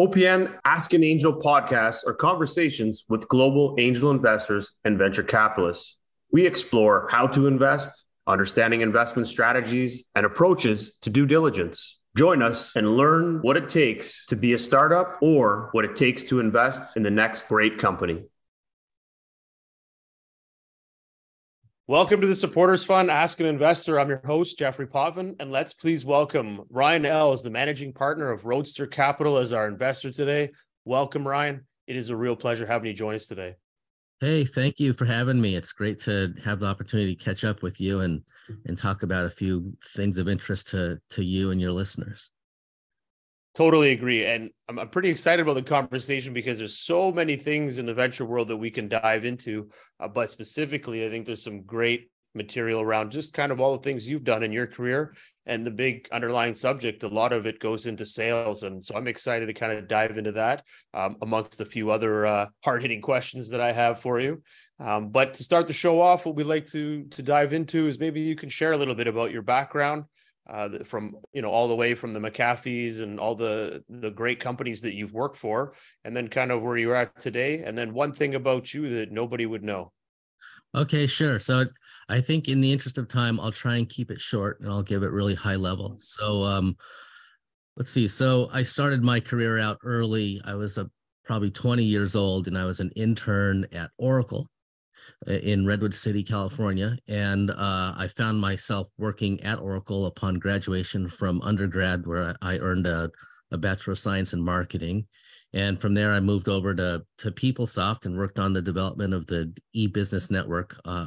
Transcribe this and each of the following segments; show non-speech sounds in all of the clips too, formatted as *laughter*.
OPN Ask an Angel podcasts are conversations with global angel investors and venture capitalists. We explore how to invest, understanding investment strategies, and approaches to due diligence. Join us and learn what it takes to be a startup or what it takes to invest in the next great company. Welcome to the Supporters Fund Ask an Investor. I'm your host, Jeffrey Potvin, and let's please welcome Ryan Els, the managing partner of Roadster Capital, as our investor today. Welcome, Ryan. It is a real pleasure having you join us today. Hey, thank you for having me. It's great to have the opportunity to catch up with you and and talk about a few things of interest to to you and your listeners. Totally agree. And I'm, I'm pretty excited about the conversation because there's so many things in the venture world that we can dive into. Uh, but specifically, I think there's some great material around just kind of all the things you've done in your career and the big underlying subject a lot of it goes into sales and so i'm excited to kind of dive into that um, amongst a few other uh, hard-hitting questions that i have for you um, but to start the show off what we'd like to to dive into is maybe you can share a little bit about your background uh, from you know all the way from the McAfee's and all the the great companies that you've worked for, and then kind of where you're at today, and then one thing about you that nobody would know. Okay, sure. So I think in the interest of time, I'll try and keep it short and I'll give it really high level. So um, let's see. So I started my career out early. I was a, probably 20 years old and I was an intern at Oracle in Redwood City, California. And uh, I found myself working at Oracle upon graduation from undergrad, where I, earned a, a Bachelor of Science in Marketing. And from there, I moved over to, to PeopleSoft and worked on the development of the e-business network. Uh,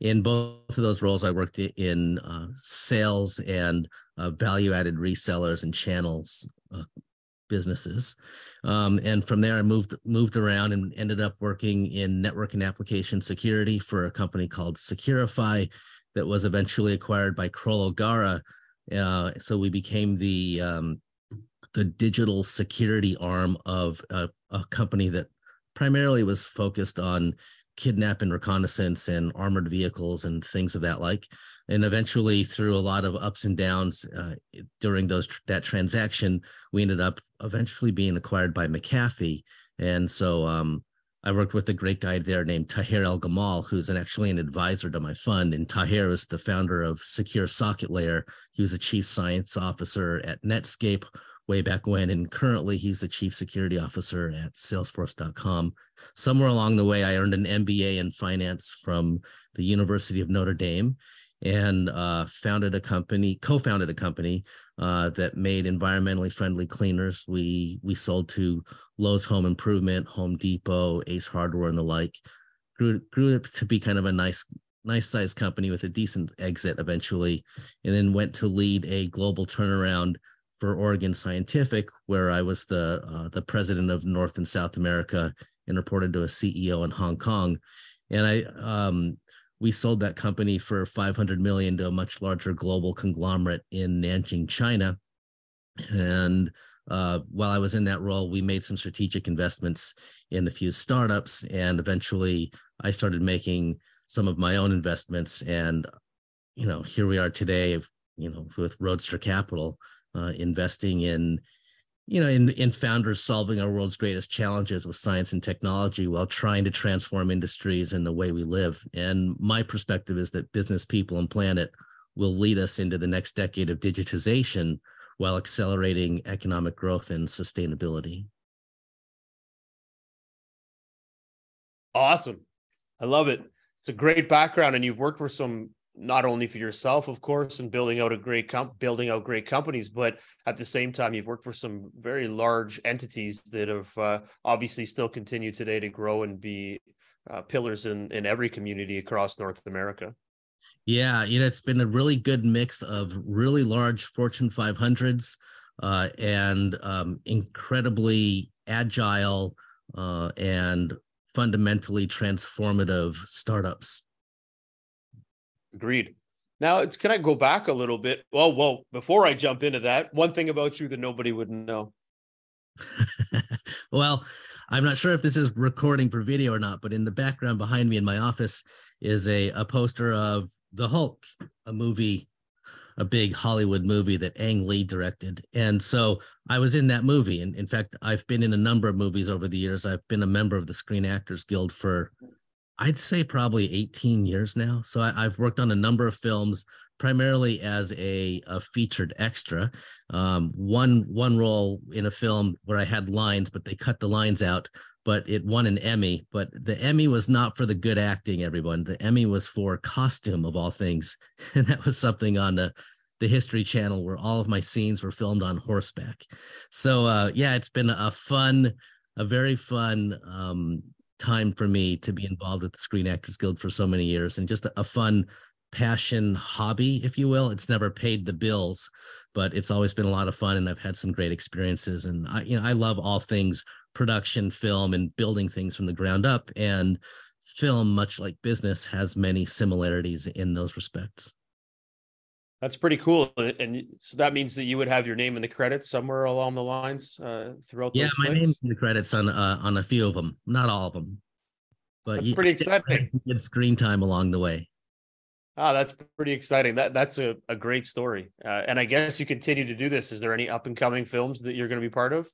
in both of those roles, I worked in uh, sales and uh, value-added resellers and channels uh, businesses. Um, and from there, I moved moved around and ended up working in network and application security for a company called Securify that was eventually acquired by Kroll O'Gara. Uh, so we became the um, the digital security arm of a, a company that primarily was focused on kidnap and reconnaissance and armored vehicles and things of that like. And eventually through a lot of ups and downs uh, during those that transaction we ended up eventually being acquired by mcafee. And so um, i worked with a great guy there named Taher Elgamal who's an, actually an advisor to my fund. And tahir is the founder of secure socket layer. He was a chief science officer at netscape way back when. And currently, he's the chief security officer at salesforce.com. Somewhere along the way, I earned an MBA in finance from the University of Notre Dame and uh, founded a company, co-founded a company uh, that made environmentally friendly cleaners. We we sold to Lowe's Home Improvement, Home Depot, Ace Hardware, and the like. Grew grew it to be kind of a nice nice sized company with a decent exit eventually, and then went to lead a global turnaround for Oregon Scientific, where I was the uh, the president of North and South America and reported to a CEO in Hong Kong. And I um, we sold that company for 500 million to a much larger global conglomerate in Nanjing, China. And uh, while I was in that role, we made some strategic investments in a few startups, and eventually I started making some of my own investments. And you know, here we are today, you know, with Roadster Capital, uh, investing in you know in in founders solving our world's greatest challenges with science and technology while trying to transform industries and the way we live. And my perspective is that business people and planet will lead us into the next decade of digitization while accelerating economic growth and sustainability. Awesome. I love it. It's a great background and you've worked for some not only for yourself, of course, and building out a great comp, building out great companies, but at the same time, you've worked for some very large entities that have uh, obviously still continue today to grow and be uh, pillars in in every community across North America. Yeah, you know, it's been a really good mix of really large Fortune 500s uh, and um, incredibly agile uh, and fundamentally transformative startups. Agreed. Now, it's, can I go back a little bit? Well, well, before I jump into that, one thing about you that nobody would know. *laughs* well, I'm not sure if this is recording for video or not, but in the background behind me in my office is a, a poster of The Hulk, a movie a big Hollywood movie that Ang Lee directed. And so I was in that movie. And in fact, I've been in a number of movies over the years. I've been a member of the Screen Actors Guild for, I'd say, probably 18 years now. So I, have worked on a number of films, primarily as a, a featured extra. Um, one one role in a film where I had lines, but they cut the lines out but it won an Emmy. But the Emmy was not for the good acting, everyone. The Emmy was for costume of all things. *laughs* And that was something on the, the History Channel where all of my scenes were filmed on horseback. So uh, yeah, it's been a fun, a very fun um, time for me to be involved with the Screen Actors Guild for so many years and just a, fun passion hobby, if you will. It's never paid the bills, but it's always been a lot of fun and I've had some great experiences. And I, you know, I love all things production film and building things from the ground up and film much like business has many similarities in those respects that's pretty cool and so that means that you would have your name in the credits somewhere along the lines uh, throughout yeah my flicks? name's in the credits on uh, on a few of them not all of them but that's pretty exciting *laughs* good screen time along the way Ah, that's pretty exciting. That that's a, a great story. Uh, and I guess you continue to do this. Is there any up and coming films that you're going to be part of?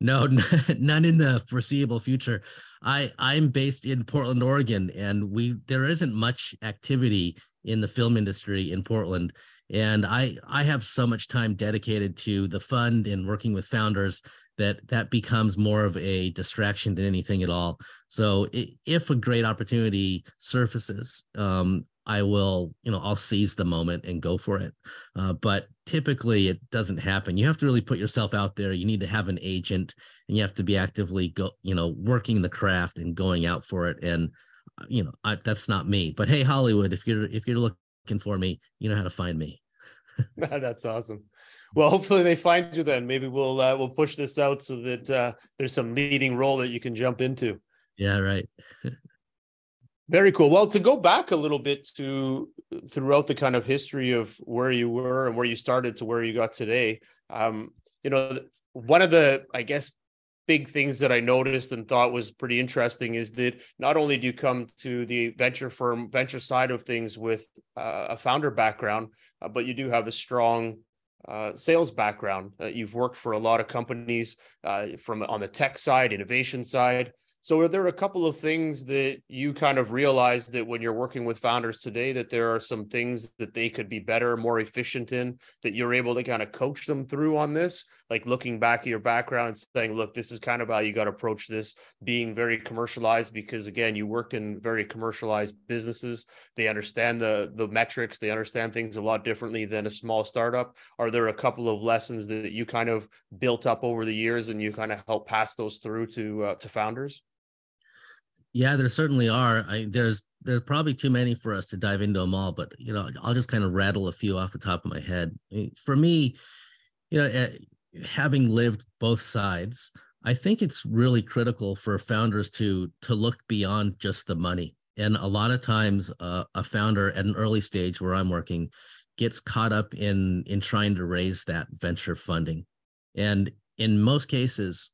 No, *laughs* none in the foreseeable future. I I'm based in Portland, Oregon, and we there isn't much activity in the film industry in Portland. And I I have so much time dedicated to the fund and working with founders that that becomes more of a distraction than anything at all. So if a great opportunity surfaces, um, I will, you know, I'll seize the moment and go for it. Uh, but typically it doesn't happen. You have to really put yourself out there. You need to have an agent and you have to be actively go, you know, working the craft and going out for it. And, you know, I, that's not me, but Hey, Hollywood, if you're, if you're looking for me, you know how to find me. *laughs* that's awesome. Well, hopefully they find you then. Maybe we'll, uh, we'll push this out so that, uh, there's some leading role that you can jump into. Yeah. Right. *laughs* Very cool. Well, to go back a little bit to throughout the kind of history of where you were and where you started to where you got today, um, you know, one of the, I guess, big things that I noticed and thought was pretty interesting is that not only do you come to the venture firm, venture side of things with uh, a founder background, uh, but you do have a strong uh, sales background. Uh, you've worked for a lot of companies uh, from on the tech side, innovation side. So are there a couple of things that you kind of realized that when you're working with founders today that there are some things that they could be better, more efficient in that you're able to kind of coach them through on this? Like looking back at your background and saying, look, this is kind of how you got to approach this, being very commercialized because again, you worked in very commercialized businesses. They understand the the metrics, they understand things a lot differently than a small startup. Are there a couple of lessons that you kind of built up over the years and you kind of help pass those through to uh, to founders? Yeah, there certainly are. I, there's there's probably too many for us to dive into them all, but you know, I'll just kind of rattle a few off the top of my head. For me, you know, eh, having lived both sides, I think it's really critical for founders to to look beyond just the money. And a lot of times, uh, a founder at an early stage where I'm working gets caught up in in trying to raise that venture funding, and in most cases,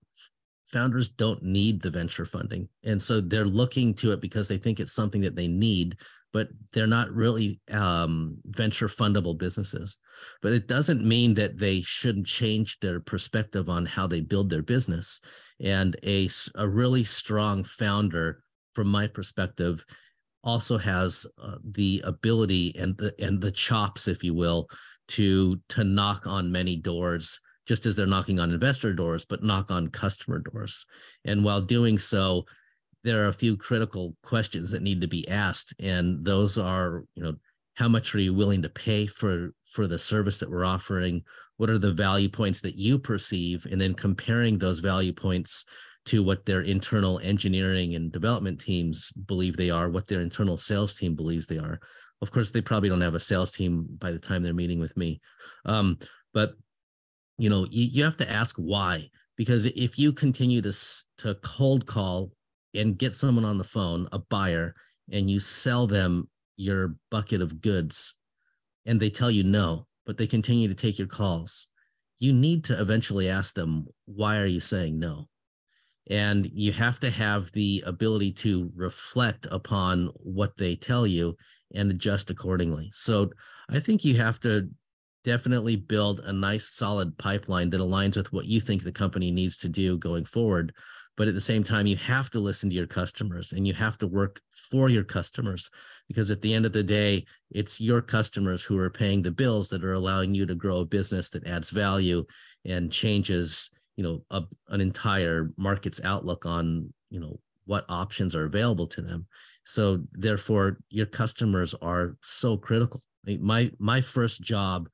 founders don't need the venture funding. And so they're looking to it because they think it's something that they need, but they're not really um, venture fundable businesses. But it doesn't mean that they shouldn't change their perspective on how they build their business. And a, a really strong founder, from my perspective, also has uh, the ability and the and the chops, if you will, to to knock on many doors just as they're knocking on investor doors, but knock on customer doors. And while doing so, there are a few critical questions that need to be asked. And those are, you know, how much are you willing to pay for for the service that we're offering? What are the value points that you perceive? And then comparing those value points to what their internal engineering and development teams believe they are, what their internal sales team believes they are. Of course, they probably don't have a sales team by the time they're meeting with me. Um, but you know you, you have to ask why because if you continue to to cold call and get someone on the phone a buyer and you sell them your bucket of goods and they tell you no but they continue to take your calls you need to eventually ask them why are you saying no? And you have to have the ability to reflect upon what they tell you and adjust accordingly. So i think you have to definitely build a nice solid pipeline that aligns with what you think the company needs to do going forward. But at the same time you have to listen to your customers and you have to work for your customers because at the end of the day it's your customers who are paying the bills that are allowing you to grow a business that adds value and changes you know a, an entire market's outlook on you know what options are available to them. So therefore your customers are so critical. My my first job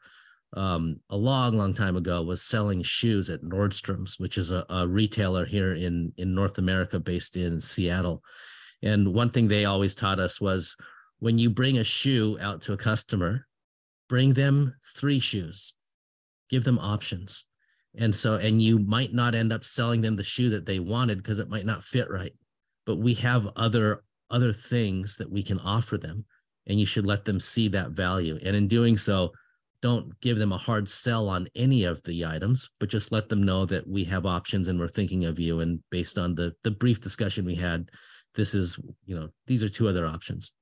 um, a long, long time ago was selling shoes at Nordstrom's, which is a, a, retailer here in in North America, based in Seattle. And one thing they always taught us was when you bring a shoe out to a customer, bring them three shoes, give them options. And so, and you might not end up selling them the shoe that they wanted because it might not fit right. But we have other other things that we can offer them, and you should let them see that value. And in doing so, don't give them a hard sell on any of the items, but just let them know that we have options and we're thinking of you. And based on the the brief discussion we had, this is you know these are two other options,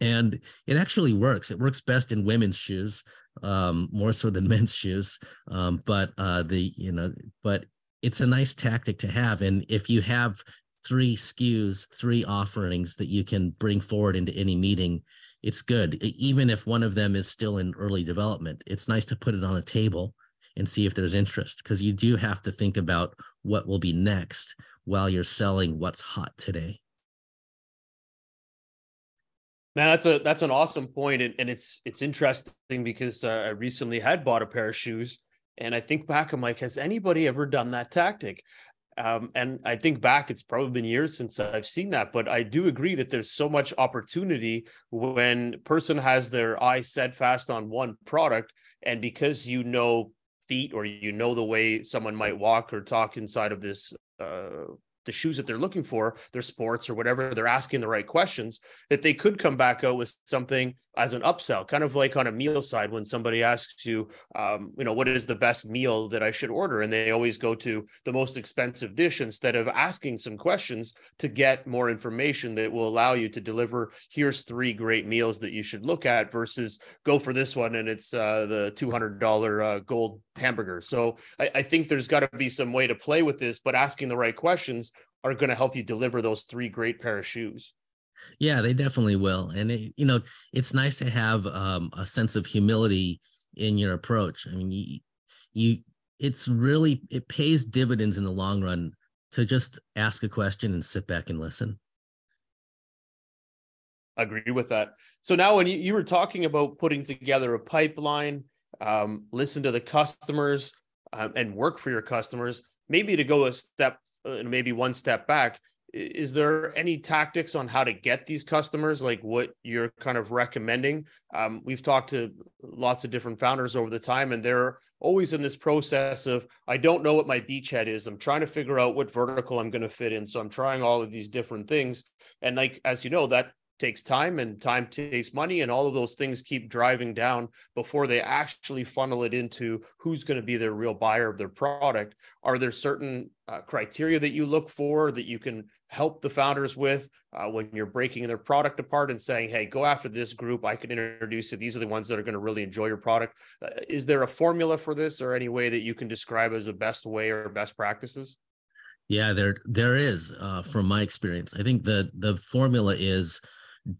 and it actually works. It works best in women's shoes, um, more so than *laughs* men's shoes. Um, but uh, the you know, but it's a nice tactic to have. And if you have three SKUs, three offerings that you can bring forward into any meeting, it's good. Even if one of them is still in early development, it's nice to put it on a table and see if there's interest because you do have to think about what will be next while you're selling what's hot today. Man, that's a that's an awesome point, and, and it's it's interesting because uh, I recently had bought a pair of shoes, and I think back, I'm like, has anybody ever done that tactic? Um, and I think back, it's probably been years since I've seen that, but I do agree that there's so much opportunity when person has their eye steadfast on one product, and because you know feet or you know the way someone might walk or talk inside of this uh, the shoes that they're looking for, their sports or whatever, they're asking the right questions, that they could come back out with something as an upsell, kind of like on a meal side when somebody asks you, um, you know, what is the best meal that I should order? And they always go to the most expensive dish instead of asking some questions to get more information that will allow you to deliver, here's three great meals that you should look at versus go for this one and it's uh, the $200 uh, gold hamburger. So I, I think there's got to be some way to play with this, but asking the right questions are going to help you deliver those three great pair of shoes. Yeah, they definitely will. And it, you know, it's nice to have um, a sense of humility in your approach. I mean, you, you, it's really it pays dividends in the long run to just ask a question and sit back and listen. agree with that. So now, when you, you were talking about putting together a pipeline, um, listen to the customers, um, and work for your customers, maybe to go a step, uh, maybe one step back, is there any tactics on how to get these customers like what you're kind of recommending? Um, we've talked to lots of different founders over the time and they're always in this process of i don't know what my beachhead is. I'm trying to figure out what vertical i'm going to fit in so i'm trying all of these different things. And like as you know that takes time and time takes money and all of those things keep driving down before they actually funnel it into who's going to be their real buyer of their product. Are there certain uh, criteria that you look for that you can help the founders with uh, when you're breaking their product apart and saying hey go after this group. I can introduce you. These are the ones that are going to really enjoy your product. Uh, is there a formula for this or any way that you can describe as a best way or best practices? Yeah there there is uh, from my experience. I think the the formula is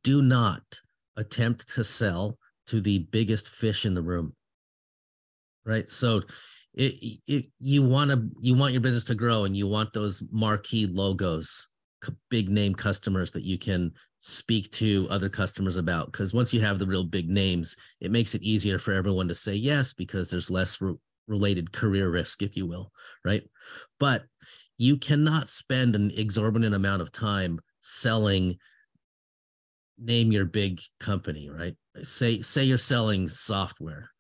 do not attempt to sell to the biggest fish in the room. Right? So it, it you want to you want your business to grow and you want those marquee logos big name customers that you can speak to other customers about. Because once you have the real big names it makes it easier for everyone to say yes because there's less re- related career risk if you will. Right? But you cannot spend an exorbitant amount of time selling name your big company, right? Say say you're selling software,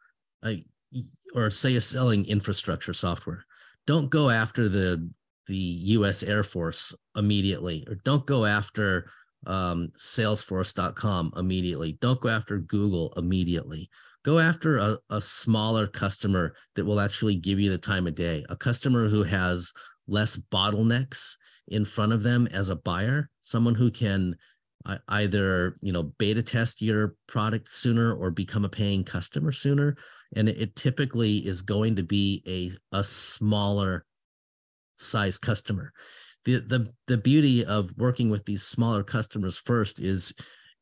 or say you're selling infrastructure software. Don't go after the the U.S. Air Force immediately, or don't go after um, Salesforce.com immediately. Don't go after Google immediately. Go after a, a smaller customer that will actually give you the time of day. A customer who has less bottlenecks in front of them as a buyer, someone who can either you know beta test your product sooner or become a paying customer sooner and it, it typically is going to be a a smaller size customer. The the the beauty of working with these smaller customers first is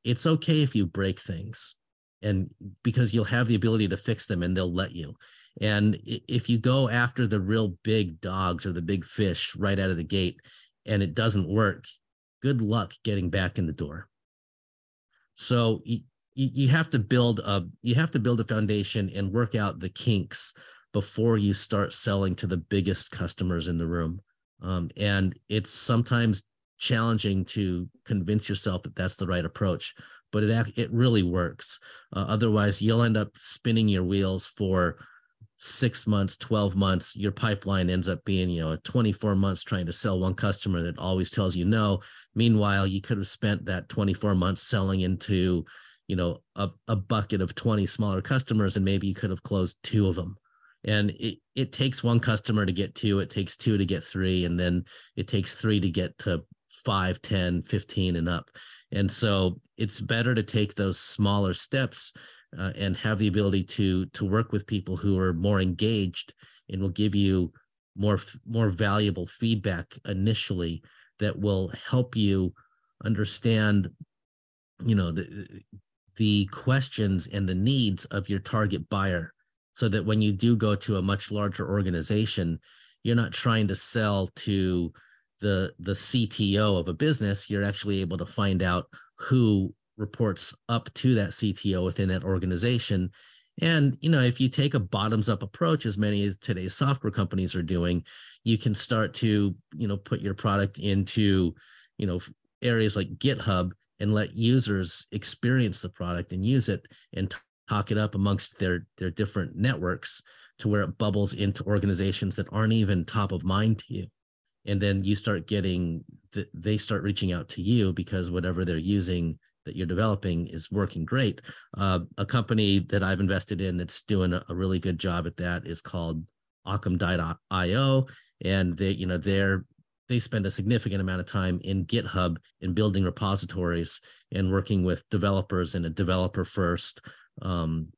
it's okay if you break things and because you'll have the ability to fix them and they'll let you and if you go after the real big dogs or the big fish right out of the gate and it doesn't work, good luck getting back in the door. So you, you have to build a you have to build a foundation and work out the kinks before you start selling to the biggest customers in the room. Um, and it's sometimes challenging to convince yourself that that's the right approach, but it it really works. Uh, otherwise, you'll end up spinning your wheels for six months, 12 months, your pipeline ends up being, you know, 24 months trying to sell one customer that always tells you no. Meanwhile, you could have spent that 24 months selling into, you know, a, a bucket of 20 smaller customers, and maybe you could have closed two of them. And it, it takes one customer to get two, it takes two to get three, and then it takes three to get to five, 10, 15 and up. And so it's better to take those smaller steps uh, and have the ability to to work with people who are more engaged and will give you more more valuable feedback initially that will help you understand you know the the questions and the needs of your target buyer so that when you do go to a much larger organization you're not trying to sell to the the CTO of a business. You're actually able to find out who reports up to that CTO within that organization. And you know, if you take a bottoms up approach, as many of today's software companies are doing, you can start to you know put your product into you know areas like GitHub and let users experience the product and use it and talk it up amongst their their different networks to where it bubbles into organizations that aren't even top of mind to you and then you start getting they start reaching out to you because whatever they're using that you're developing is working great. Uh, a company that I've invested in that's doing a, a really good job at that is called Ockam.io, and they, you know, they're they spend a significant amount of time in GitHub in building repositories and working with developers in a developer first um,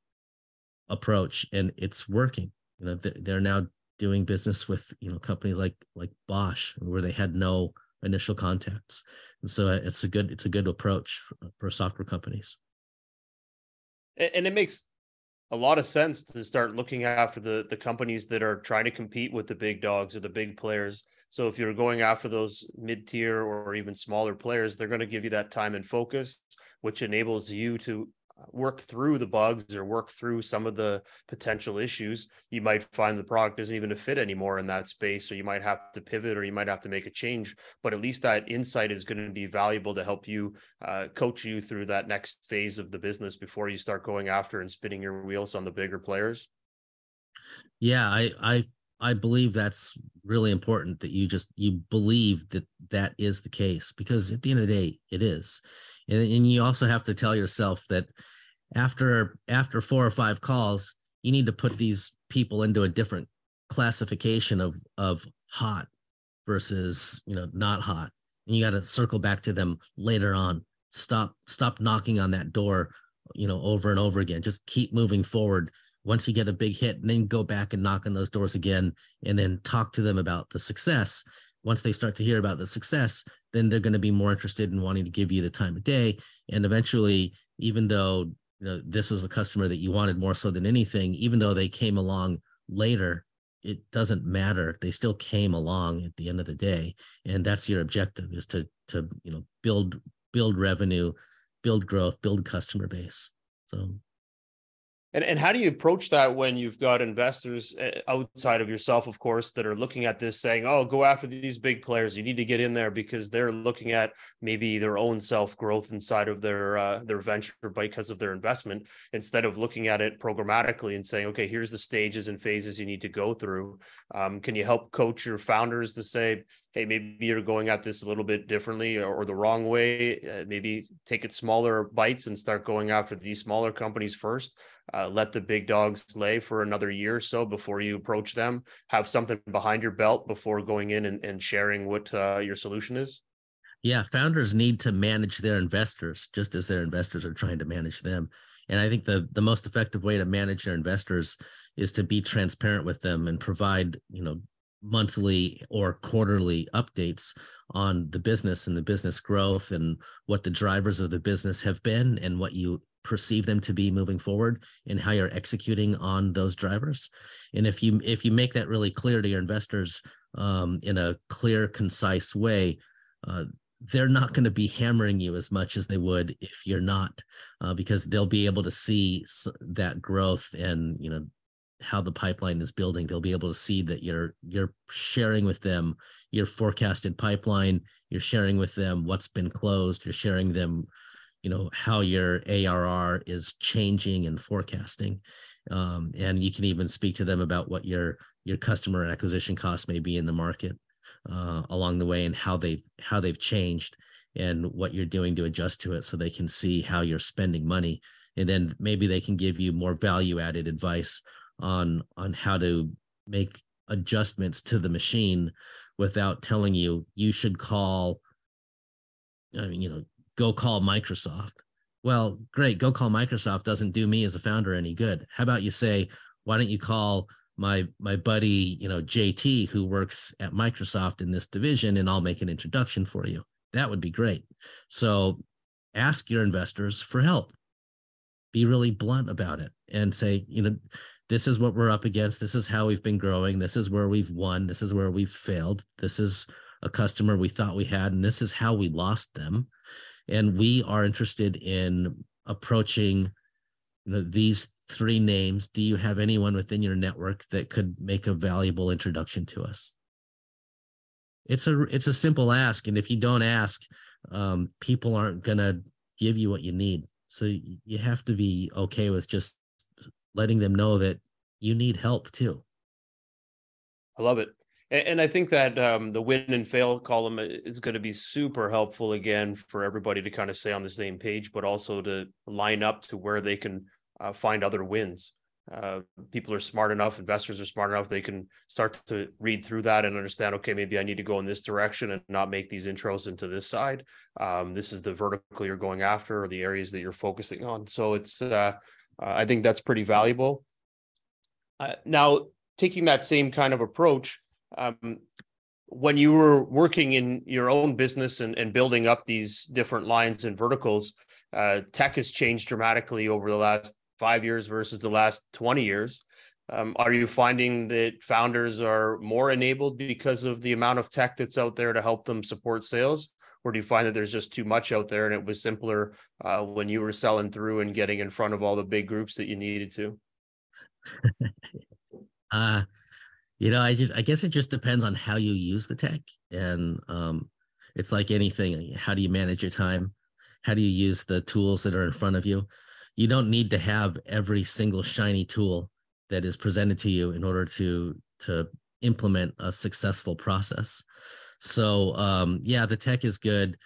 approach, and it's working. You know, they're now doing business with you know companies like like Bosch, where they had no initial contacts. And so uh, it's a good it's a good approach for, for software companies. And it makes a lot of sense to start looking after the the companies that are trying to compete with the big dogs or the big players. So if you're going after those mid tier or even smaller players, they're going to give you that time and focus, which enables you to work through the bugs or work through some of the potential issues, you might find the product isn't even a fit anymore in that space. So you might have to pivot or you might have to make a change. But at least that insight is going to be valuable to help you uh, coach you through that next phase of the business before you start going after and spinning your wheels on the bigger players. Yeah, I I I believe that's really important that you just you believe that that is the case because at the end of the day it is and, and you also have to tell yourself that after after four or five calls you need to put these people into a different classification of of hot versus you know not hot. And you got to circle back to them later on. Stop stop knocking on that door you know over and over again. Just keep moving forward. Once you get a big hit and then go back and knock on those doors again and then talk to them about the success. Once they start to hear about the success then they're going to be more interested in wanting to give you the time of day. And eventually even though you know this was a customer that you wanted more so than anything even though they came along later it doesn't matter. They still came along at the end of the day. And that's your objective is to to you know build build revenue build growth build customer base. So and, and how do you approach that when you've got investors eh, outside of yourself, of course, that are looking at this saying, oh, go after these big players. You need to get in there because they're looking at maybe their own self growth inside of their uh, their venture because of their investment, instead of looking at it programmatically and saying, okay, here's the stages and phases you need to go through. Um, can you help coach your founders to say, hey, maybe you're going at this a little bit differently or, or the wrong way? Uh, maybe take it smaller bites and start going after these smaller companies first uh, let the big dogs lay for another year or so before you approach them. Have something behind your belt before going in and, and sharing what uh, your solution is? Yeah founders need to manage their investors just as their investors are trying to manage them. And i think the the most effective way to manage your investors is to be transparent with them and provide you know monthly or quarterly updates on the business and the business growth and what the drivers of the business have been and what you perceive them to be moving forward and how you're executing on those drivers. And if you if you make that really clear to your investors um, in a clear concise way uh, they're not going to be hammering you as much as they would if you're not uh, because they'll be able to see that growth and you know how the pipeline is building. They'll be able to see that you're you're sharing with them your forecasted pipeline. You're sharing with them what's been closed. You're sharing them you know how your arr is changing and forecasting. Um, and you can even speak to them about what your your customer acquisition costs may be in the market uh, along the way and how they how they've changed and what you're doing to adjust to it so they can see how you're spending money. And then maybe they can give you more value added advice on on how to make adjustments to the machine without telling you you should call I mean, you know, go call Microsoft. Well, great, go call Microsoft doesn't do me as a founder any good. How about you say, why don't you call my my buddy, you know, JT who works at Microsoft in this division and I'll make an introduction for you. That would be great. So ask your investors for help. Be really blunt about it and say, you know, this is what we're up against. This is how we've been growing. This is where we've won. This is where we've failed. This is a customer we thought we had, and this is how we lost them. And we are interested in approaching you know, these three names. Do you have anyone within your network that could make a valuable introduction to us? It's a it's a simple ask, and if you don't ask, um, people aren't gonna give you what you need. So you have to be okay with just letting them know that you need help too. I love it. And, I think that um, the win and fail column is going to be super helpful again for everybody to kind of stay on the same page, but also to line up to where they can uh, find other wins. Uh, people are smart enough, investors are smart enough, they can start to read through that and understand, okay, maybe I need to go in this direction and not make these intros into this side. Um, this is the vertical you're going after or the areas that you're focusing on. So it's, uh, uh, I think that's pretty valuable. Uh, now, taking that same kind of approach, um, when you were working in your own business and, and building up these different lines and verticals, uh, tech has changed dramatically over the last five years versus the last 20 years. Um, are you finding that founders are more enabled because of the amount of tech that's out there to help them support sales? or do you find that there's just too much out there and it was simpler uh, when you were selling through and getting in front of all the big groups that you needed to *laughs* uh you know i just i guess it just depends on how you use the tech and um it's like anything how do you manage your time how do you use the tools that are in front of you you don't need to have every single shiny tool that is presented to you in order to to implement a successful process so um, yeah, the tech is good.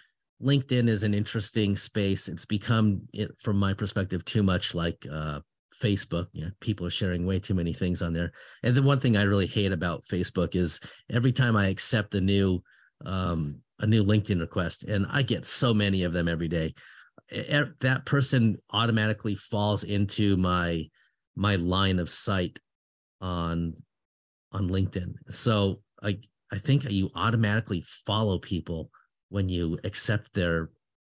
LinkedIn is an interesting space. It's become, it, from my perspective, too much like uh, Facebook. You know, people are sharing way too many things on there. And the one thing I really hate about Facebook is every time I accept a new um, a new LinkedIn request, and I get so many of them every day, that person automatically falls into my my line of sight on on LinkedIn. So I I think you automatically follow people when you accept their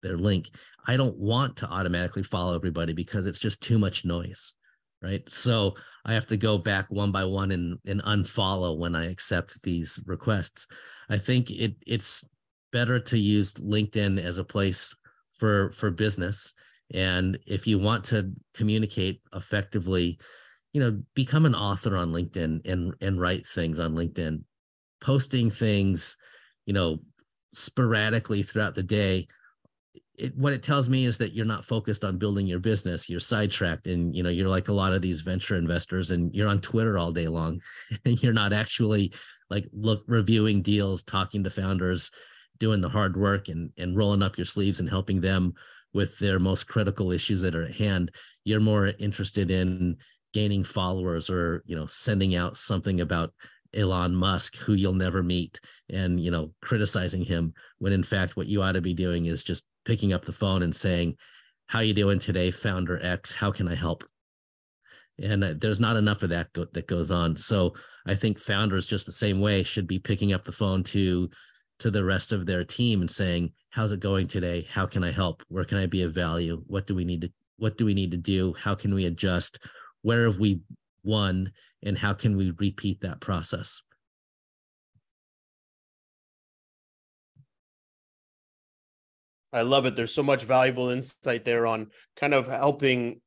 their link. I don't want to automatically follow everybody because it's just too much noise, right? So I have to go back one by one and and unfollow when I accept these requests. I think it it's better to use LinkedIn as a place for for business and if you want to communicate effectively you know become an author on linkedin and and write things on linkedin posting things, you know, sporadically throughout the day, it, what it tells me is that you're not focused on building your business. You're sidetracked, and you know you're like a lot of these venture investors, and you're on Twitter all day long, *laughs* and you're not actually like look reviewing deals, talking to founders, doing the hard work, and and rolling up your sleeves and helping them with their most critical issues that are at hand. You're more interested in gaining followers or you know sending out something about Elon Musk, who you'll never meet, and you know, criticizing him when in fact what you ought to be doing is just picking up the phone and saying, how you doing today founder x? How can i help? And uh, there's not enough of that go- that goes on. So i think founders just the same way should be picking up the phone to to the rest of their team and saying how's it going today? How can i help? Where can i be of value? What do we need to what do we need to do? How can we adjust? Where have we won and how can we repeat that process I love it. There's so much valuable insight there on kind of helping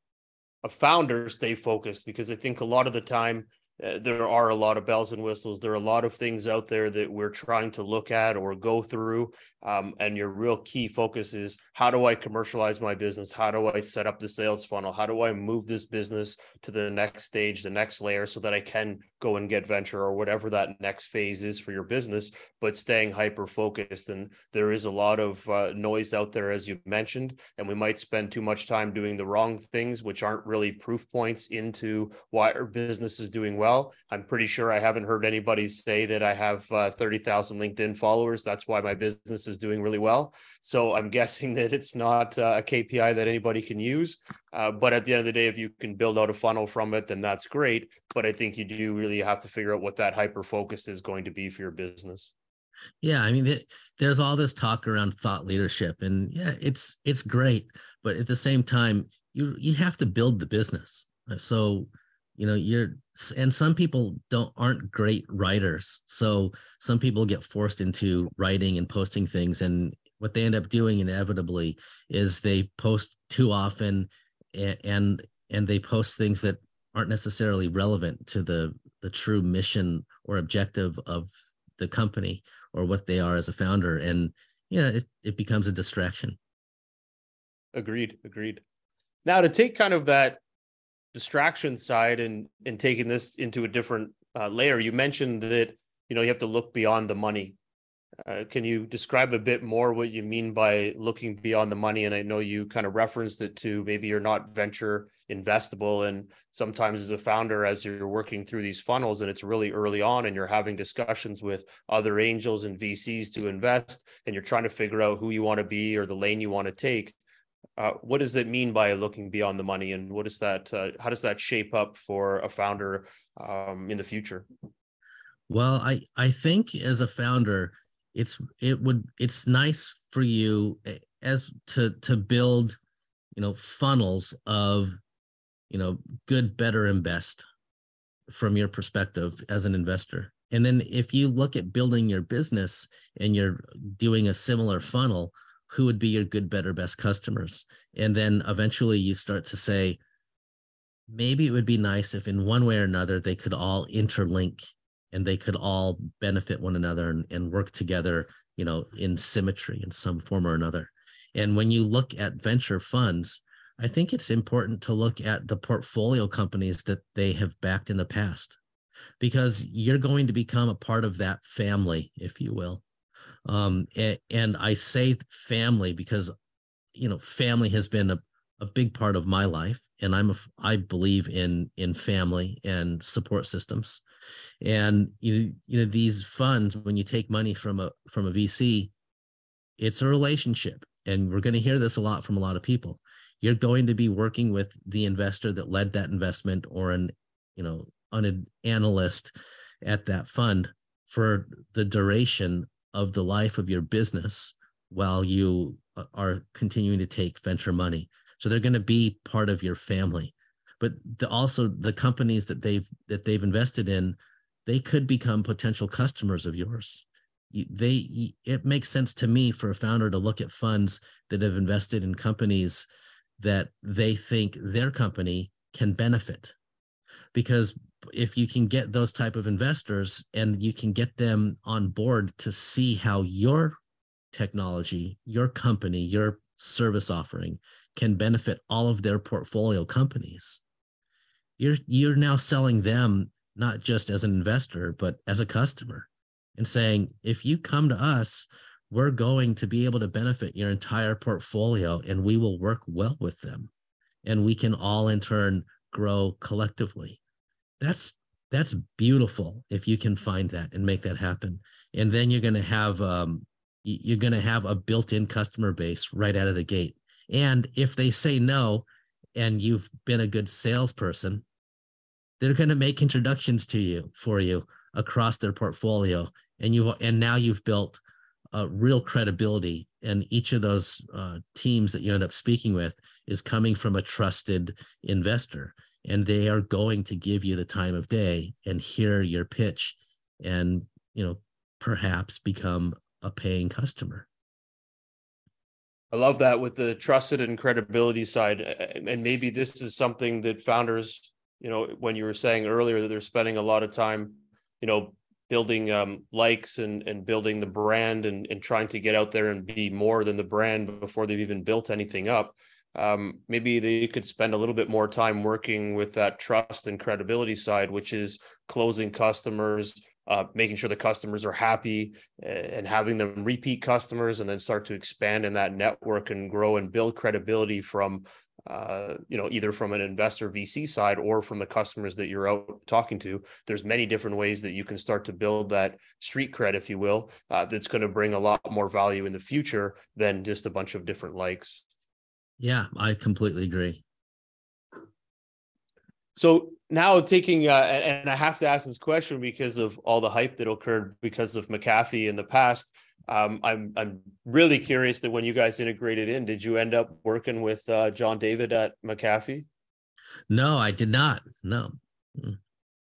a founder stay focused because I think a lot of the time uh, there are a lot of bells and whistles. There are a lot of things out there that we're trying to look at or go through. Um, and your real key focus is how do I commercialize my business? How do I set up the sales funnel? How do I move this business to the next stage, the next layer, so that I can go and get venture or whatever that next phase is for your business, but staying hyper focused. And there is a lot of uh, noise out there, as you mentioned, and we might spend too much time doing the wrong things, which aren't really proof points into why our business is doing well. I'm pretty sure I haven't heard anybody say that I have uh, 30,000 LinkedIn followers. That's why my business is doing really well. So I'm *laughs* guessing that it's not uh, a KPI that anybody can use. Uh, but at the end of the day, if you can build out a funnel from it, then that's great. But I think you do really have to figure out what that hyper focus is going to be for your business. Yeah, I mean, there's all this talk around thought leadership, and yeah, it's it's great, but at the same time, you you have to build the business. So, you know, you're and some people don't aren't great writers, so some people get forced into writing and posting things, and what they end up doing inevitably is they post too often and and they post things that aren't necessarily relevant to the the true mission or objective of the company or what they are as a founder and yeah it, it becomes a distraction. Agreed agreed. Now to take kind of that distraction side and and taking this into a different uh, layer you mentioned that you know you have to look beyond the money uh, can you describe a bit more what you mean by looking beyond the money? And I know you kind of referenced it to maybe you're not venture investable. And sometimes as a founder, as you're working through these funnels and it's really early on and you're having discussions with other angels and VCs to invest, and you're trying to figure out who you want to be or the lane you want to take. Uh, what does it mean by looking beyond the money and what is that uh, how does that shape up for a founder um, in the future? Well i i think as a founder it's it would it's nice for you eh, as to to build you know funnels of you know good better and best from your perspective as an investor. And then if you look at building your business and you're doing a similar funnel who would be your good better best customers? And then eventually you start to say maybe it would be nice if in one way or another they could all interlink and they could all benefit one another and, and work together you know in symmetry in some form or another. And when you look at venture funds i think it's important to look at the portfolio companies that they have backed in the past because you're going to become a part of that family if you will um, and, i say family because you know family has been a, a big part of my life and i'm a i believe in in family and support systems. And you you know these funds when you take money from a from a vc it's a relationship and we're going to hear this a lot from a lot of people. You're going to be working with the investor that led that investment or an you know an analyst at that fund for the duration of the life of your business while you uh, are continuing to take venture money. So they're going to be part of your family. But the, also the companies that they've that they've invested in they could become potential customers of yours. They it makes sense to me for a founder to look at funds that have invested in companies that they think their company can benefit. Because if you can get those type of investors and you can get them on board to see how your technology your company your service offering can benefit all of their portfolio companies you're you're now selling them not just as an investor but as a customer and saying if you come to us we're going to be able to benefit your entire portfolio and we will work well with them and we can all in turn grow collectively that's that's beautiful if you can find that and make that happen. And then you're going to have um, you're going to have a built-in customer base right out of the gate. And if they say no, and you've been a good salesperson, they're going to make introductions to you for you across their portfolio, and you and now you've built a real credibility. And each of those uh, teams that you end up speaking with is coming from a trusted investor, and they are going to give you the time of day and hear your pitch, and you know perhaps become a paying customer. I love that with the trusted and credibility side. And maybe this is something that founders, you know, when you were saying earlier that they're spending a lot of time, you know, building um, likes and and building the brand and and trying to get out there and be more than the brand before they've even built anything up. Um, maybe they could spend a little bit more time working with that trust and credibility side, which is closing customers, uh, making sure the customers are happy and having them repeat customers and then start to expand in that network and grow and build credibility from uh, you know either from an investor vc side or from the customers that you're out talking to. There's many different ways that you can start to build that street cred if you will uh, that's going to bring a lot more value in the future than just a bunch of different likes yeah i completely agree so now taking, uh, and I have to ask this question because of all the hype that occurred because of McAfee in the past. Um, I'm I'm really curious that when you guys integrated in, did you end up working with uh, John David at McAfee? No, I did not. No. Mm.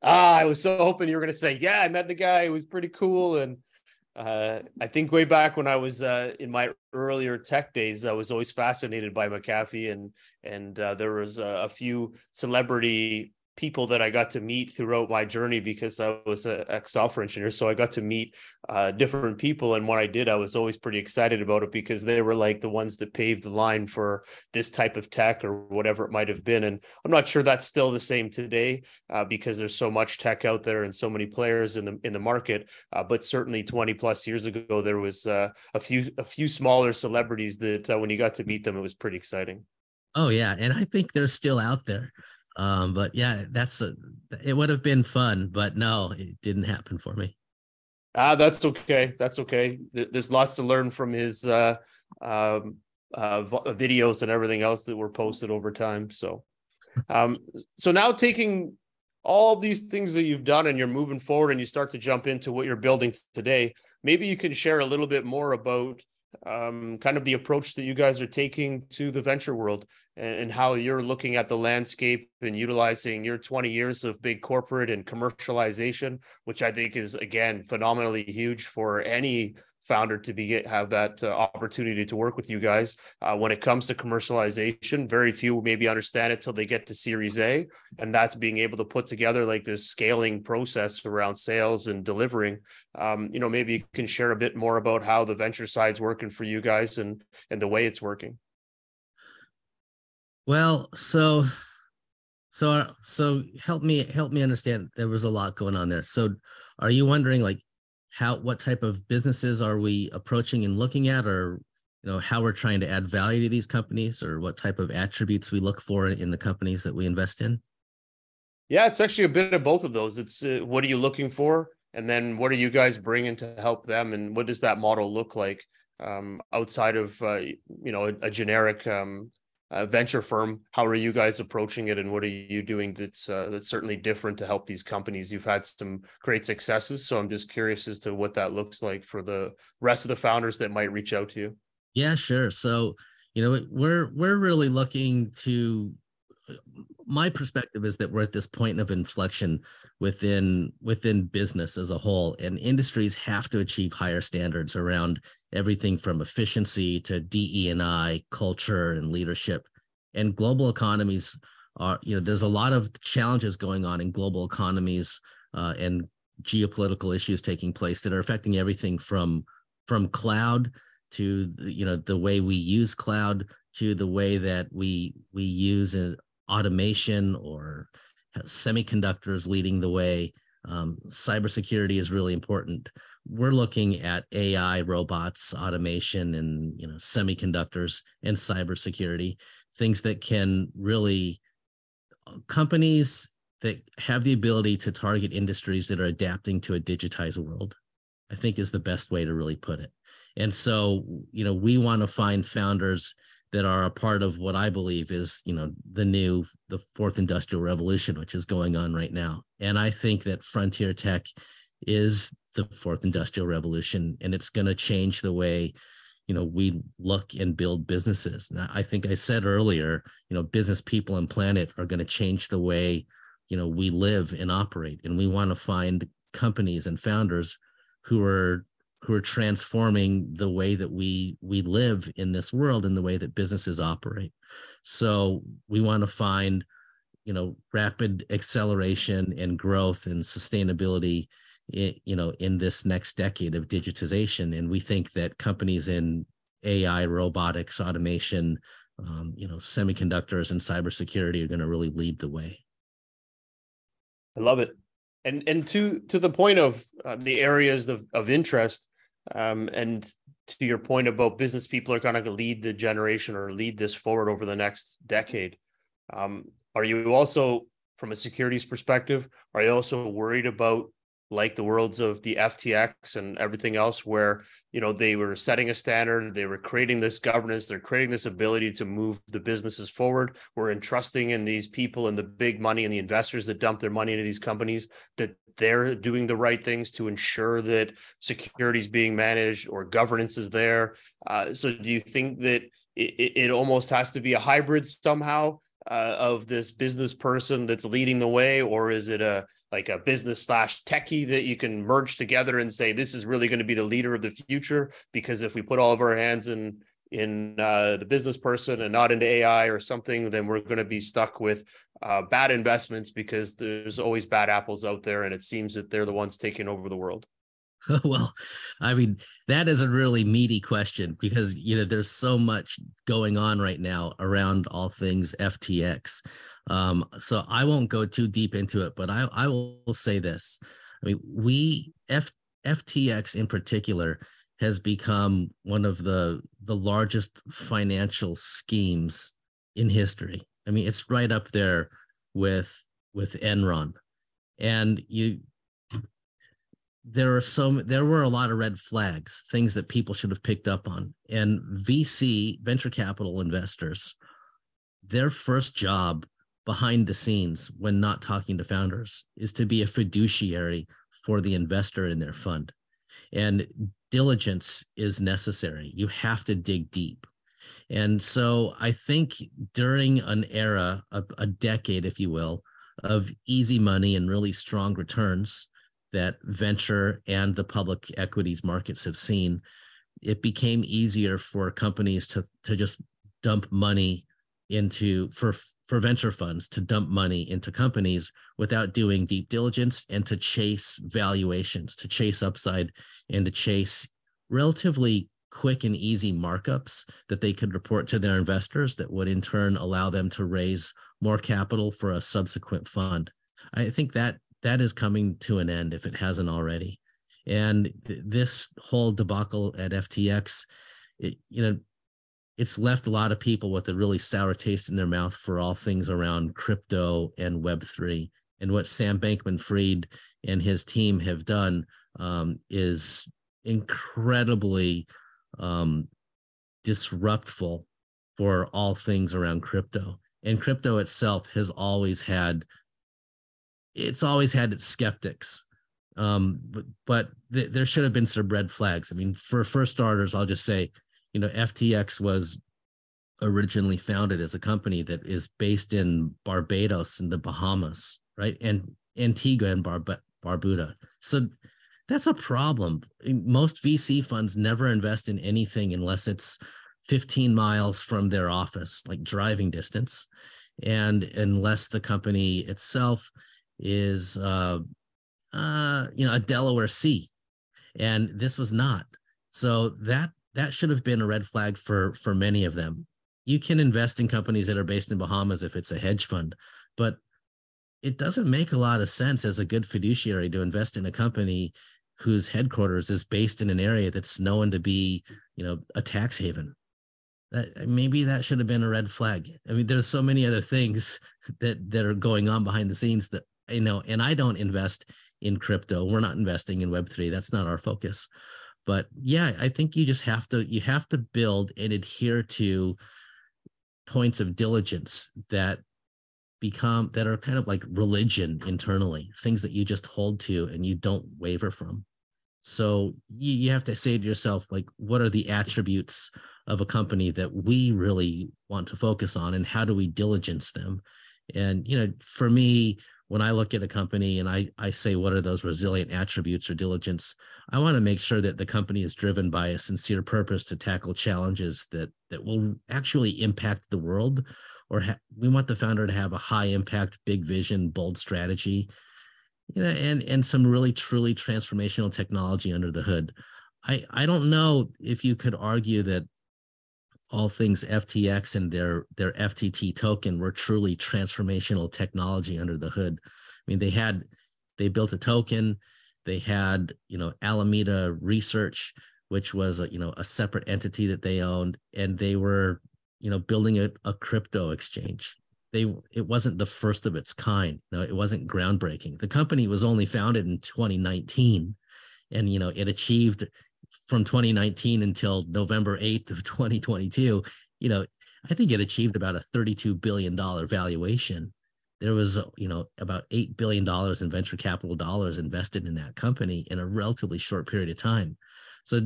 Ah, I was so hoping you were going to say, yeah, I met the guy. It was pretty cool, and uh, I think way back when I was uh, in my earlier tech days, I was always fascinated by McAfee, and and uh, there was a, a, few celebrity people that I got to meet throughout my journey because I was an ex software engineer. So I got to meet uh, different people. And when I did, I was always pretty excited about it because they were like the ones that paved the line for this type of tech or whatever it might have been. And I'm not sure that's still the same today uh, because there's so much tech out there and so many players in the in the market. Uh, but certainly 20 plus years ago, there was uh, a few a few smaller celebrities that uh, when you got to meet them, it was pretty exciting. Oh yeah, and I think they're still out there. Um, but yeah, that's a, it would have been fun, but no, it didn't happen for me. Ah, that's okay. That's okay. There's lots to learn from his uh, um, uh, videos and everything else that were posted over time. So, *laughs* um, so now taking all these things that you've done and you're moving forward and you start to jump into what you're building today, maybe you can share a little bit more about um, kind of the approach that you guys are taking to the venture world and, and, how you're looking at the landscape and utilizing your 20 years of big corporate and commercialization, which I think is again phenomenally huge for any founder to be have that uh, opportunity to work with you guys. Uh, when it comes to commercialization, very few maybe understand it till they get to Series A, and that's being able to put together like this scaling process around sales and delivering. Um, you know, maybe you can share a bit more about how the venture side's working for you guys and and the way it's working. Well, so so so help me help me understand. There was a lot going on there. So, are you wondering like how what type of businesses are we approaching and looking at or you know how we're trying to add value to these companies or what type of attributes we look for in the companies that we invest in? Yeah it's actually a bit of both of those. It's uh, what are you looking for? And then what are you guys bringing to help them? And what does that model look like um, outside of uh, you know a, a generic um, uh, venture firm. How are you guys approaching it, and what are you doing that's uh, that's certainly different to help these companies? You've had some great successes, so I'm just curious as to what that looks like for the rest of the founders that might reach out to you. Yeah, sure. So you know we're we're really looking to my perspective is that we're at this point of inflection within within business as a whole and industries have to achieve higher standards around everything from efficiency to DE&I culture and leadership. And global economies are you know there's a lot of challenges going on in global economies uh, and geopolitical issues taking place that are affecting everything from from cloud to you know the way we use cloud to the way that we we use automation or semiconductors leading the way. Um, cybersecurity is really important. We're looking at AI, robots, automation, and you know semiconductors and cybersecurity, things that can really uh, companies that have the ability to target industries that are adapting to a digitized world. I think is the best way to really put it. And so, you know, we want to find founders that are a part of what I believe is, you know, the new, the fourth industrial revolution, which is going on right now. And I think that frontier tech is the fourth industrial revolution, and it's going to change the way, you know, we look and build businesses. Now, I think I said earlier, you know, business people and planet are going to change the way, you know, we live and operate, and we want to find companies and founders who are who are transforming the way that we we live in this world and the way that businesses operate. So we want to find you know rapid acceleration and growth and sustainability in, you know in this next decade of digitization. And we think that companies in ai robotics automation um, you know semiconductors and cybersecurity are going to really lead the way. I love it. And and to to the point of uh, the areas of, of interest um, and to your point about business people are going to lead the generation or lead this forward over the next decade. Um, are you also, from a securities perspective, are you also worried about like the worlds of the FTX and everything else, where you know they were setting a standard, they were creating this governance, they're creating this ability to move the businesses forward. We're entrusting in these people and the big money and the investors that dump their money into these companies that they're doing the right things to ensure that security is being managed or governance is there. Uh, so, do you think that it, it almost has to be a hybrid somehow? Uh, of this business person that's leading the way, or is it a like a business slash techie that you can merge together and say this is really going to be the leader of the future? Because if we put all of our hands in in uh, the business person and not into AI or something, then we're going to be stuck with uh, bad investments because there's always bad apples out there, and it seems that they're the ones taking over the world. *laughs* well, I mean, that is a really meaty question because you know there's so much going on right now around all things FTX. Um, so I won't go too deep into it, but I, I will say this. I mean, we F, FTX in particular has become one of the the largest financial schemes in history. I mean, it's right up there with with Enron. And you there are some there were a lot of red flags things that people should have picked up on. And vc venture capital investors their first job behind the scenes when not talking to founders is to be a fiduciary for the investor in their fund. And diligence is necessary. You have to dig deep. And so i think during an era a, a decade if you will of easy money and really strong returns that venture and the public equities markets have seen, it became easier for companies to to just dump money into for for venture funds to dump money into companies without doing deep diligence and to chase valuations, to chase upside and to chase relatively quick and easy markups that they could report to their investors that would in turn allow them to raise more capital for a subsequent fund. I think that that is coming to an end if it hasn't already. And th- this whole debacle at FTX, it, you know, it's left a lot of people with a really sour taste in their mouth for all things around crypto and Web3. And what Sam Bankman Fried and his team have done um, is incredibly um, disruptful for all things around crypto. And crypto itself has always had it's always had its skeptics. Um, but, but th- there should have been some red flags. I mean for for starters i'll just say you know ftx was originally founded as a company that is based in barbados in the bahamas right? And antigua and Bar- barbuda. So that's a problem. Most vc funds never invest in anything unless it's 15 miles from their office like driving distance. And unless the company itself is uh, uh, you know a Delaware C, and this was not. So that that should have been a red flag for for many of them. You can invest in companies that are based in Bahamas if it's a hedge fund, but it doesn't make a lot of sense as a good fiduciary to invest in a company whose headquarters is based in an area that's known to be, you know, a tax haven. That maybe that should have been a red flag. I mean, there's so many other things *laughs* that that are going on behind the scenes that you know, and I don't invest in crypto. We're not investing in Web3. That's not our focus. But yeah, I think you just have to you have to build and adhere to points of diligence that become that are kind of like religion internally things that you just hold to and you don't waver from so you, you have to say to yourself like what are the attributes of a company that we really want to focus on and how do we diligence them and you know for me when i look at a company and i i say what are those resilient attributes or diligence? I want to make sure that the company is driven by a sincere purpose to tackle challenges that that will actually impact the world or ha- we want the founder to have a high impact big vision bold strategy you know and and some really truly transformational technology under the hood. I i don't know if you could argue that all things ftx and their their ftt token were truly transformational technology under the hood. I mean they had they built a token. They had you know alameda research which was a you know a separate entity that they owned and they were you know building a, a crypto exchange. They it wasn't the first of its kind. No it wasn't groundbreaking. The company was only founded in 2019 and you know it achieved from 2019 until november 8th of 2022 you know i think it achieved about a 32 billion dollar valuation there was you know about 8 billion dollars in venture capital dollars invested in that company in a relatively short period of time so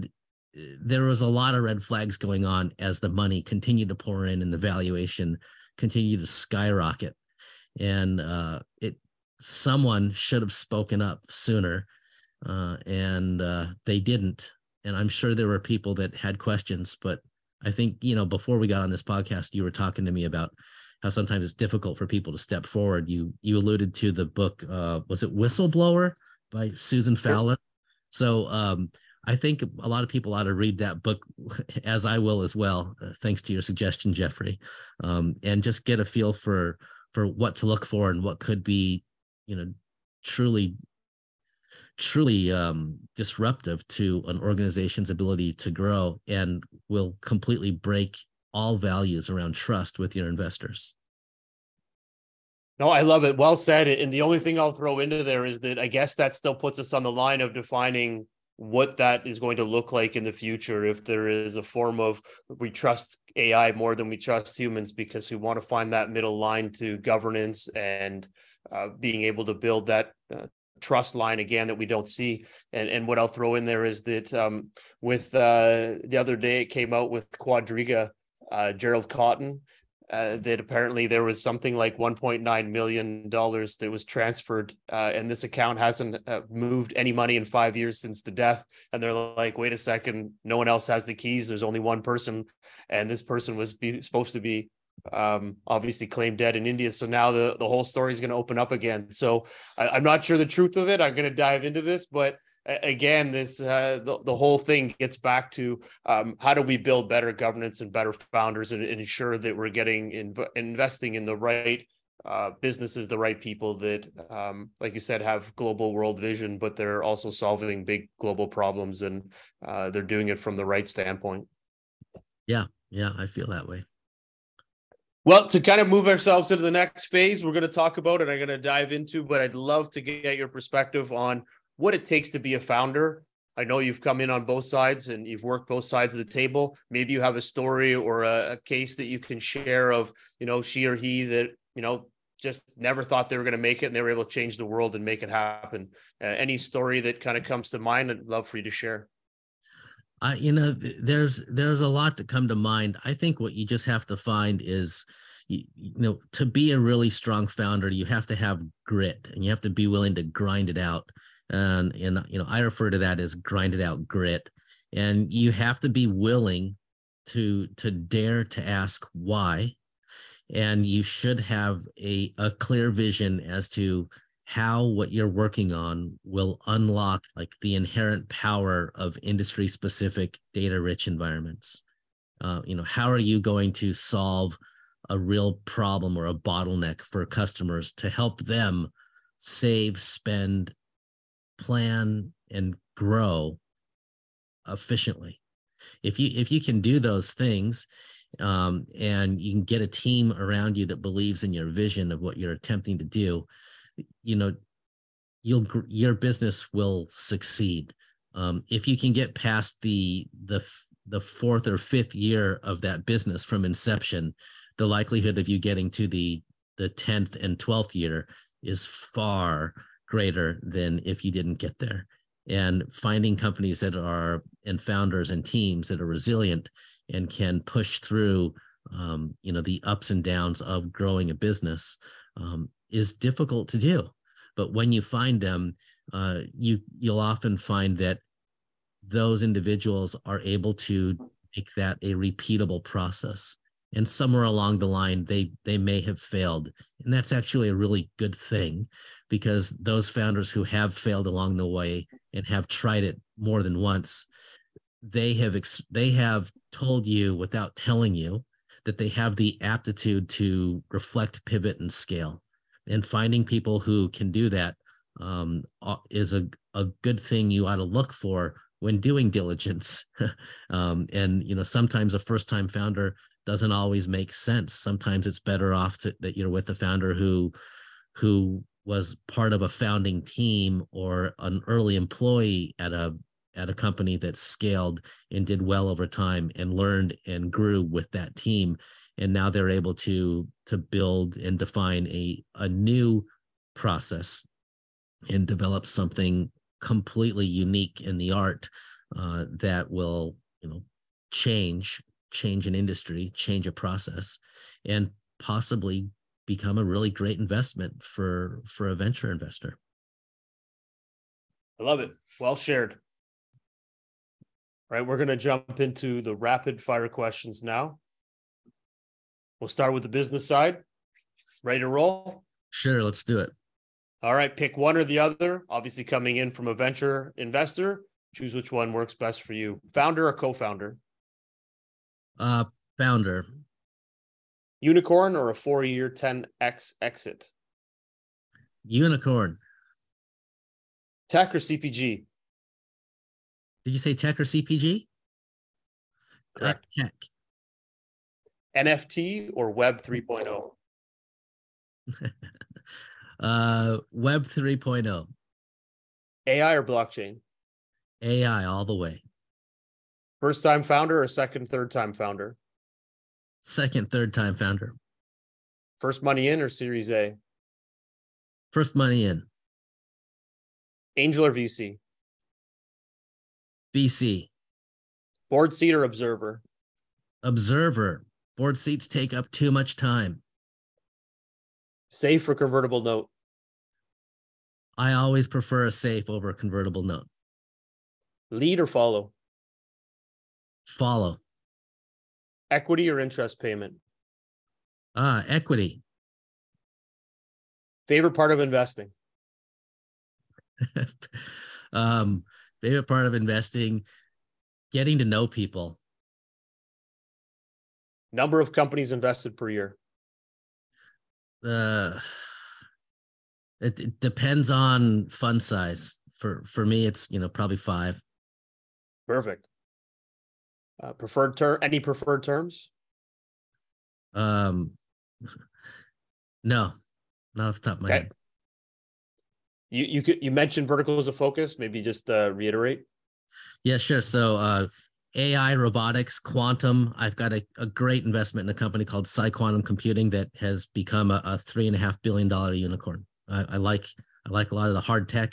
there was a lot of red flags going on as the money continued to pour in and the valuation continued to skyrocket. And uh, it someone should have spoken up sooner, uh, and uh, they didn't. And I'm sure there were people that had questions, but I think you know before we got on this podcast, you were talking to me about how sometimes it's difficult for people to step forward. You you alluded to the book, uh, was it Whistleblower by Susan Fowler? So um, I think a lot of people ought to read that book, *laughs* as I will as well. Uh, thanks to your suggestion, Jeffrey, um, and just get a feel for for what to look for and what could be, you know, truly, truly um, disruptive to an organization's ability to grow, and will completely break all values around trust with your investors. No, I love it. Well said. And the only thing I'll throw into there is that I guess that still puts us on the line of defining what that is going to look like in the future if there is a form of we trust AI more than we trust humans because we want to find that middle line to governance and uh, being able to build that uh, trust line again that we don't see. And and what I'll throw in there is that um, with uh, the other day it came out with Quadriga, uh, Gerald Cotten uh, that apparently there was something like 1.9 million dollars that was transferred, uh, and this account hasn't uh, moved any money in five years since the death. And they're like, "Wait a second, no one else has the keys. There's only one person, and this person was be, supposed to be." Um obviously claimed dead in india so now the the whole story is going to open up again so I, i'm not sure the truth of it i'm going to dive into this but again, this uh, the, the whole thing gets back to um, how do we build better governance and better founders and, and ensure that we're getting in, investing in the right uh, businesses, the right people that, um, like you said, have global world vision, but they're also solving big global problems and uh, they're doing it from the right standpoint. Yeah, yeah, I feel that way. Well, to kind of move ourselves into the next phase, we're going to talk about it. I'm going to dive into, but I'd love to get your perspective on what it takes to be a founder. I know you've come in on both sides and you've worked both sides of the table. Maybe you have a story or a, a case that you can share of, you know, she or he that, you know, just never thought they were going to make it and they were able to change the world and make it happen. Uh, any story that kind of comes to mind, I'd love for you to share. You know, there's there's a lot to come to mind. I think what you just have to find is, you, you know, to be a really strong founder, you have to have grit and you have to be willing to grind it out. And and you know i refer to that as grind it out grit. And you have to be willing to to dare to ask why. And you should have a, a clear vision as to how what you're working on will unlock like the inherent power of industry specific data rich environments. Uh, you know how are you going to solve a real problem or a bottleneck for customers to help them save spend plan and grow efficiently? If you if you can do those things um, and you can get a team around you that believes in your vision of what you're attempting to do you know you'll your business will succeed. Um, if you can get past the the the fourth or fifth year of that business from inception the likelihood of you getting to the the 10th and 12th year is far greater than if you didn't get there. And finding companies that are and founders and teams that are resilient and can push through um, you know the ups and downs of growing a business um, is difficult to do. But when you find them uh, you you'll often find that those individuals are able to make that a repeatable process. And somewhere along the line they they may have failed. And that's actually a really good thing because those founders who have failed along the way and have tried it more than once they have ex- they have told you without telling you that they have the aptitude to reflect pivot and scale and finding people who can do that um, is a, a good thing you ought to look for when doing diligence *laughs* um, and you know sometimes a first time founder doesn't always make sense. Sometimes it's better off to, that you're with a founder who who was part of a founding team or an early employee at a at a company that scaled and did well over time and learned and grew with that team and now they're able to to build and define a a new process and develop something completely unique in the art uh, that will you know change change an industry, change a process, and possibly become a really great investment for for a venture investor. I love it. Well shared. All right, we're going to jump into the rapid fire questions now. We'll start with the business side. Ready to roll? Sure, let's do it. All right, pick one or the other. Obviously, coming in from a venture investor, choose which one works best for you. Founder or co-founder? Uh, founder. Unicorn or a four-year 10x exit? Unicorn. Tech or CPG? Did you say tech or CPG? Correct. Uh, tech. NFT or Web 3.0? *laughs* uh, Web 3.0. AI or blockchain? AI all the way. First time founder or second, third time founder? Second, third time founder. First money in or Series A? First money in. Angel or VC? VC. Board seat or observer? Observer. Board seats take up too much time. Safe or convertible note? I always prefer a safe over a convertible note. Lead or follow? Follow. Equity or interest payment? Ah, equity. Favorite part of investing? *laughs* um, favorite part of investing, getting to know people. Number of companies invested per year? Uh, it, it depends on fund size. For for me, it's you know probably five. Perfect. Uh, preferred term? Any preferred terms? Um, no, not off the top of my Okay. head. You you could you mentioned verticals of focus. Maybe just uh, reiterate. Yeah, sure. So uh, AI, robotics, quantum. I've got a, a great investment in a company called PsiQuantum Computing that has become a, a three and a half billion dollar unicorn. I, I like I like a lot of the hard tech.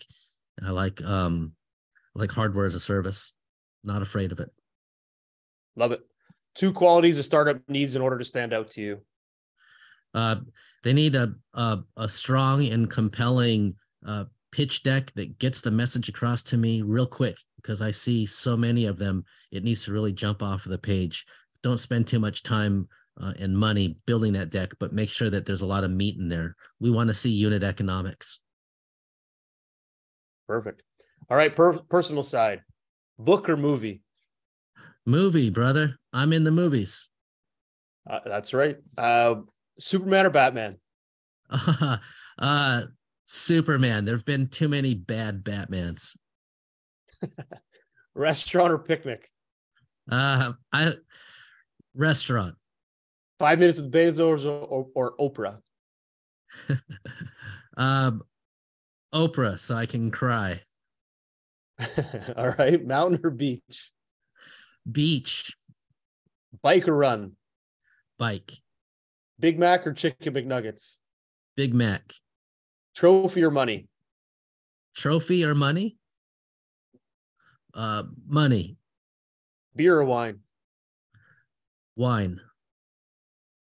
I like um I like hardware as a service. Not afraid of it. Love it. Two qualities a startup needs in order to stand out to you. Uh, they need a, a a strong and compelling uh, pitch deck that gets the message across to me real quick because I see so many of them. It needs to really jump off of the page. Don't spend too much time uh, and money building that deck, but make sure that there's a lot of meat in there. We want to see unit economics. Perfect. All right, per- personal side, book or movie? Movie, brother. I'm in the movies. Uh, that's right. Uh, Superman or Batman? *laughs* uh, Superman. There have been too many bad Batmans. *laughs* Restaurant or picnic? Uh, I restaurant. Five minutes with Bezos or, or, or Oprah? *laughs* um, Oprah, so I can cry. *laughs* All right, mountain or beach? Beach, Bike or run? bike, Big Mac or chicken McNuggets? Big Mac. Trophy or money? Trophy or money? Uh, money. Beer or wine? Wine.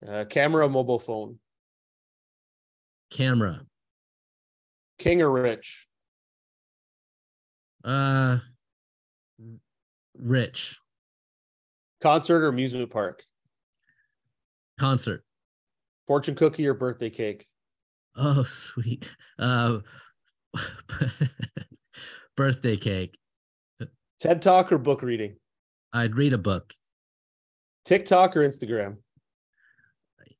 Uh, camera, mobile phone. Camera. King or rich? Uh, rich. Concert or amusement park? Concert. Fortune cookie or birthday cake? Oh, sweet. Uh, *laughs* birthday cake. TED talk or book reading? I'd read a book. TikTok or Instagram?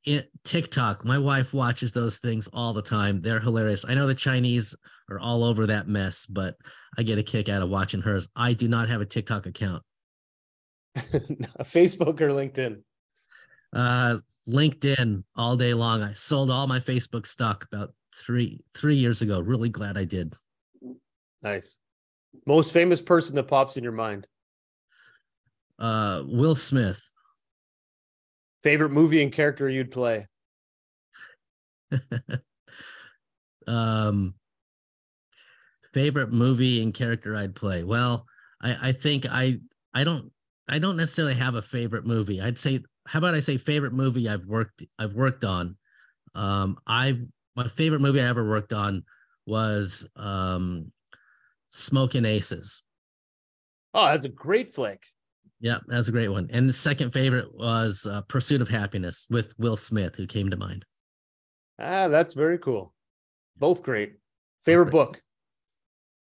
It, TikTok. My wife watches those things all the time. They're hilarious. I know the Chinese are all over that mess, but I get a kick out of watching hers. I do not have a TikTok account. *laughs* Facebook or LinkedIn? Uh, LinkedIn all day long. I sold all my Facebook stock about three three years ago. Really glad I did. Nice. Most famous person that pops in your mind? Uh, Will Smith. Favorite movie and character you'd play? *laughs* um, favorite movie and character I'd play. Well, I, I think I I don't I don't necessarily have a favorite movie. I'd say how about I say favorite movie I've worked I've worked on. Um, I my favorite movie I ever worked on was um, Smoking Aces. Oh, that's a great flick. Yeah, that's a great one. And the second favorite was uh, Pursuit of Happiness with Will Smith, who came to mind. Ah, that's very cool. Both great. Favorite book?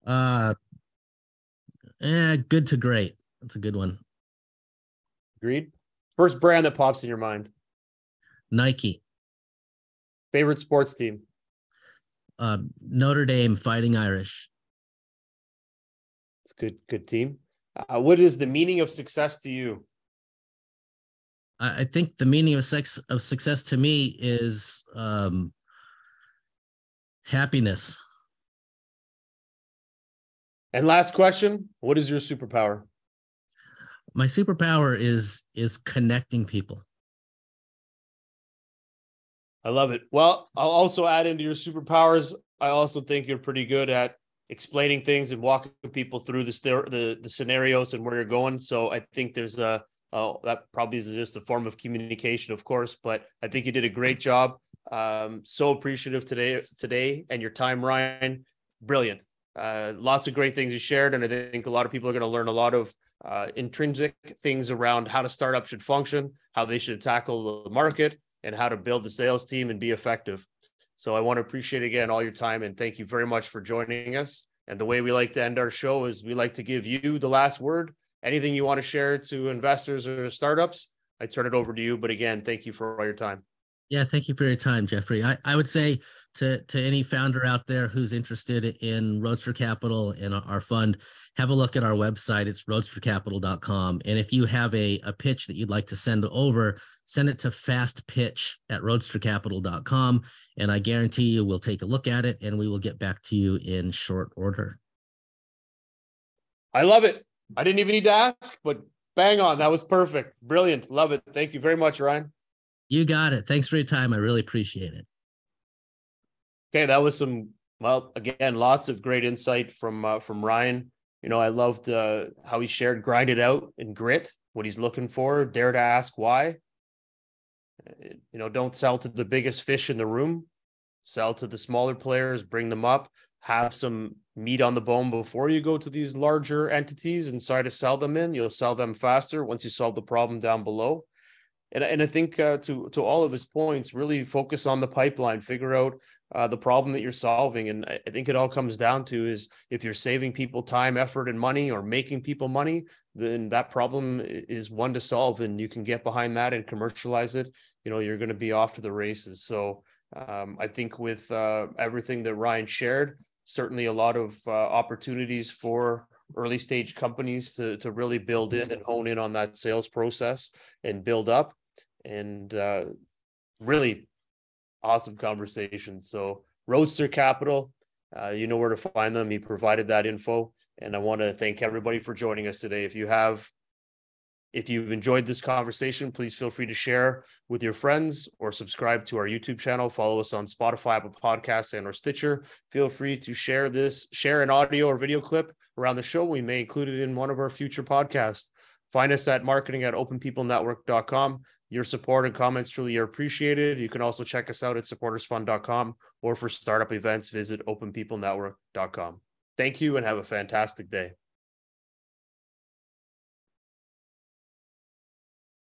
Uh, eh, good to great. That's a good one. Agreed. First brand that pops in your mind? Nike. Favorite sports team? Uh, Notre Dame Fighting Irish. It's good. Good team. Uh, what is the meaning of success to you? I, I think the meaning of sex of success to me is um, happiness. And last question: What is your superpower? My superpower is is connecting people. I love it. Well, I'll also add into your superpowers. I also think you're pretty good at explaining things and walking people through the the the scenarios and where you're going. So I think there's a uh, that probably is just a form of communication, of course. But I think you did a great job. Um, so appreciative today today and your time, Ryan. Brilliant. Uh, lots of great things you shared, and I think a lot of people are going to learn a lot of uh, intrinsic things around how to startup should function, how they should tackle the market, and how to build the sales team and be effective. So I want to appreciate again all your time and thank you very much for joining us. And the way we like to end our show is we like to give you the last word. Anything you want to share to investors or startups, I turn it over to you. But again, thank you for all your time. Yeah, thank you for your time, Jeffrey. I, I would say to, to any founder out there who's interested in Roadster Capital and our fund, have a look at our website. It's roadstercapital.com. And if you have a, a pitch that you'd like to send over, send it to fastpitch at roadstercapital.com. And I guarantee you we'll take a look at it and we will get back to you in short order. I love it. I didn't even need to ask, but bang on. That was perfect. Brilliant. Love it. Thank you very much, Ryan. You got it. Thanks for your time. I really appreciate it. Okay, that was some well, again, lots of great insight from uh, from Ryan. You know, I loved uh, how he shared grind it out and grit, what he's looking for, dare to ask why. You know, don't sell to the biggest fish in the room. Sell to the smaller players, bring them up, have some meat on the bone before you go to these larger entities and try to sell them in. You'll sell them faster once you solve the problem down below and, and I think uh, to to all of his points, really focus on the pipeline, figure out uh, the problem that you're solving, and I, think it all comes down to is if you're saving people time, effort, and money, or making people money, then that problem is one to solve, and you can get behind that and commercialize it. You know, you're going to be off to the races. So um, I think with uh, everything that Ryan shared, certainly a lot of uh, opportunities for early stage companies to to really build in and hone in on that sales process and build up and uh, really awesome conversation. So Roadster Capital, uh, you know where to find them. He provided that info, and I want to thank everybody for joining us today. If you have If you've enjoyed this conversation, please feel free to share with your friends or subscribe to our YouTube channel. Follow us on Spotify, Apple Podcasts, and or Stitcher. Feel free to share this, share an audio or video clip around the show. We may include it in one of our future podcasts. Find us at marketing at openpeoplenetwork.com. Your support and comments truly are appreciated. You can also check us out at supportersfund.com or for startup events, visit openpeoplenetwork.com. Thank you and have a fantastic day.